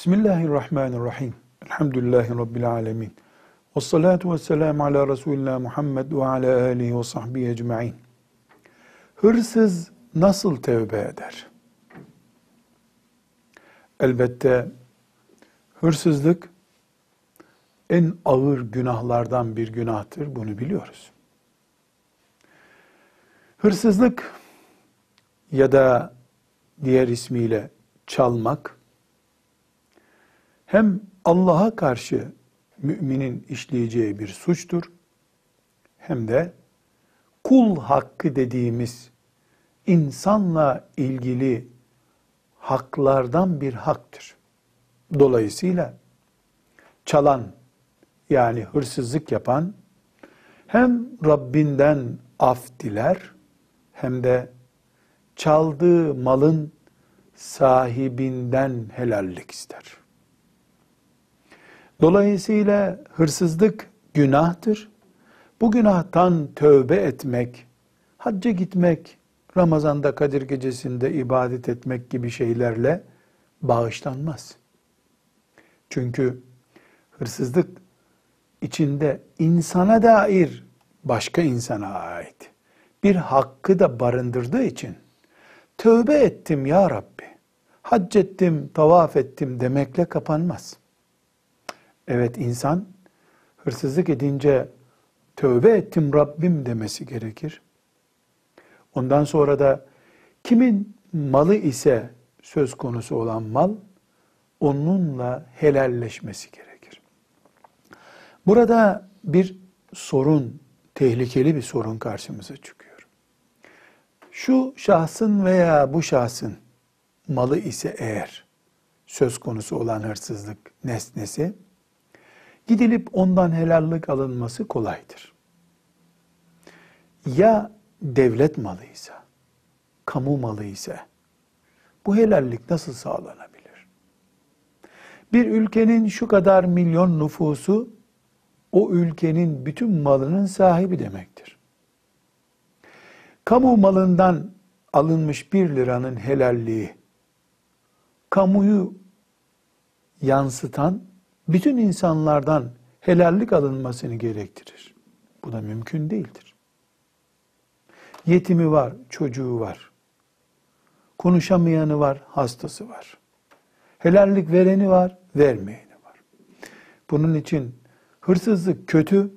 Bismillahirrahmanirrahim. Elhamdülillahi Rabbil alemin. Ve salatu ve selamu ala Resulina Muhammed ve ala alihi ve sahbihi ecma'in. Hırsız nasıl tevbe eder? Elbette hırsızlık en ağır günahlardan bir günahtır. Bunu biliyoruz. Hırsızlık ya da diğer ismiyle çalmak hem Allah'a karşı müminin işleyeceği bir suçtur hem de kul hakkı dediğimiz insanla ilgili haklardan bir haktır. Dolayısıyla çalan yani hırsızlık yapan hem Rabbinden af diler hem de çaldığı malın sahibinden helallik ister. Dolayısıyla hırsızlık günahtır. Bu günahtan tövbe etmek, hacca gitmek, Ramazan'da Kadir Gecesi'nde ibadet etmek gibi şeylerle bağışlanmaz. Çünkü hırsızlık içinde insana dair başka insana ait bir hakkı da barındırdığı için tövbe ettim ya Rabbi, hac ettim, tavaf ettim demekle kapanmaz. Evet insan hırsızlık edince tövbe ettim Rabbim demesi gerekir. Ondan sonra da kimin malı ise söz konusu olan mal onunla helalleşmesi gerekir. Burada bir sorun, tehlikeli bir sorun karşımıza çıkıyor. Şu şahsın veya bu şahsın malı ise eğer söz konusu olan hırsızlık nesnesi gidilip ondan helallik alınması kolaydır. Ya devlet malıysa, kamu malı ise bu helallik nasıl sağlanabilir? Bir ülkenin şu kadar milyon nüfusu o ülkenin bütün malının sahibi demektir. Kamu malından alınmış bir liranın helalliği, kamuyu yansıtan bütün insanlardan helallik alınmasını gerektirir. Bu da mümkün değildir. Yetimi var, çocuğu var. Konuşamayanı var, hastası var. Helallik vereni var, vermeyeni var. Bunun için hırsızlık kötü,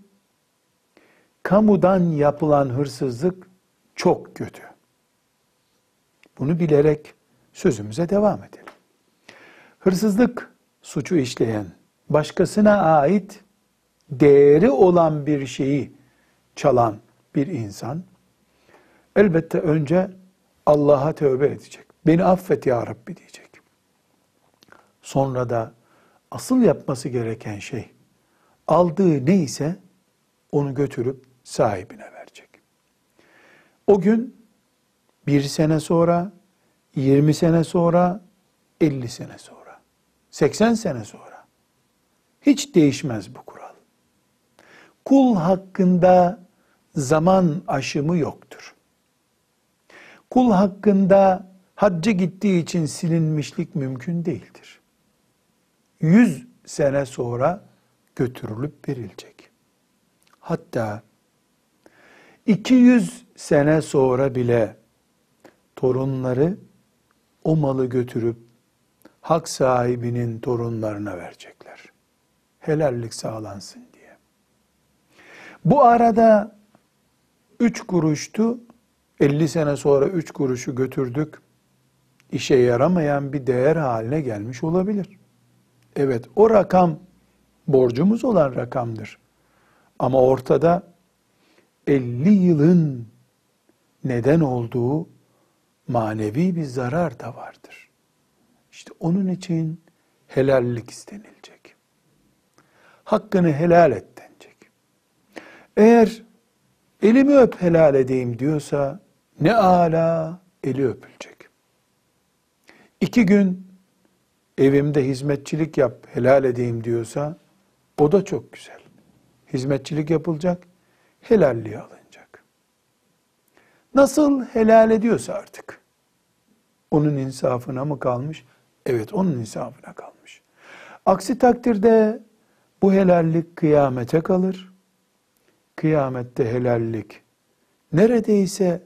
kamudan yapılan hırsızlık çok kötü. Bunu bilerek sözümüze devam edelim. Hırsızlık suçu işleyen, başkasına ait değeri olan bir şeyi çalan bir insan elbette önce Allah'a tövbe edecek. Beni affet ya Rabbi diyecek. Sonra da asıl yapması gereken şey aldığı neyse onu götürüp sahibine verecek. O gün bir sene sonra, 20 sene sonra, 50 sene sonra, 80 sene sonra hiç değişmez bu kural. Kul hakkında zaman aşımı yoktur. Kul hakkında hacca gittiği için silinmişlik mümkün değildir. Yüz sene sonra götürülüp verilecek. Hatta 200 sene sonra bile torunları o malı götürüp hak sahibinin torunlarına verecekler. Helallik sağlansın diye. Bu arada üç kuruştu, 50 sene sonra üç kuruşu götürdük, işe yaramayan bir değer haline gelmiş olabilir. Evet o rakam borcumuz olan rakamdır. Ama ortada 50 yılın neden olduğu manevi bir zarar da vardır. İşte onun için helallik istenilecek. Hakkını helal et denecek. Eğer elimi öp helal edeyim diyorsa ne ala eli öpülecek. İki gün evimde hizmetçilik yap helal edeyim diyorsa o da çok güzel. Hizmetçilik yapılacak, helalliği alınacak. Nasıl helal ediyorsa artık. Onun insafına mı kalmış? Evet onun insafına kalmış. Aksi takdirde bu helallik kıyamete kalır. Kıyamette helallik neredeyse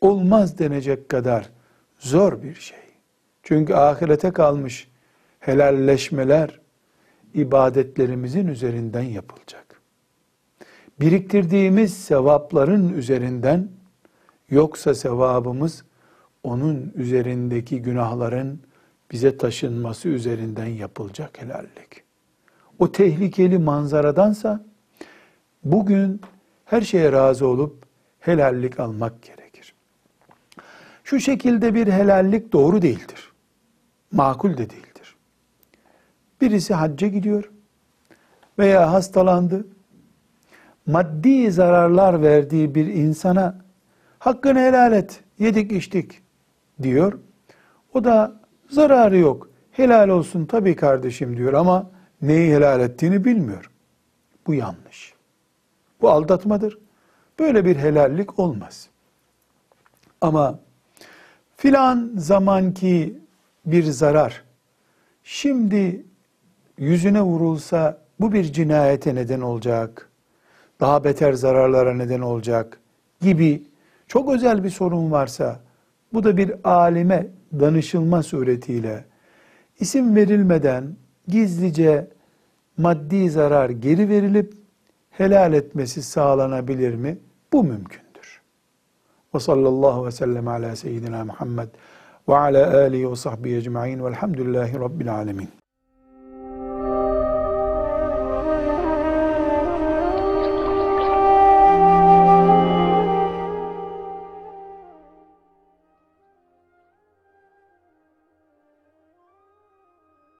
olmaz denecek kadar zor bir şey. Çünkü ahirete kalmış helalleşmeler ibadetlerimizin üzerinden yapılacak. Biriktirdiğimiz sevapların üzerinden yoksa sevabımız onun üzerindeki günahların bize taşınması üzerinden yapılacak helallik. O tehlikeli manzaradansa bugün her şeye razı olup helallik almak gerekir. Şu şekilde bir helallik doğru değildir. Makul de değildir. Birisi hacca gidiyor veya hastalandı. Maddi zararlar verdiği bir insana hakkını helal et, yedik içtik diyor. O da zararı yok. Helal olsun tabii kardeşim diyor ama neyi helal ettiğini bilmiyor. Bu yanlış. Bu aldatmadır. Böyle bir helallik olmaz. Ama filan zamanki bir zarar şimdi yüzüne vurulsa bu bir cinayete neden olacak, daha beter zararlara neden olacak gibi çok özel bir sorun varsa bu da bir alime danışılma suretiyle isim verilmeden gizlice maddi zarar geri verilip helal etmesi sağlanabilir mi? Bu mümkündür. Ve sallallahu ve sellem ala seyyidina Muhammed ve ala alihi ve sahbihi ecma'in velhamdülillahi rabbil alemin.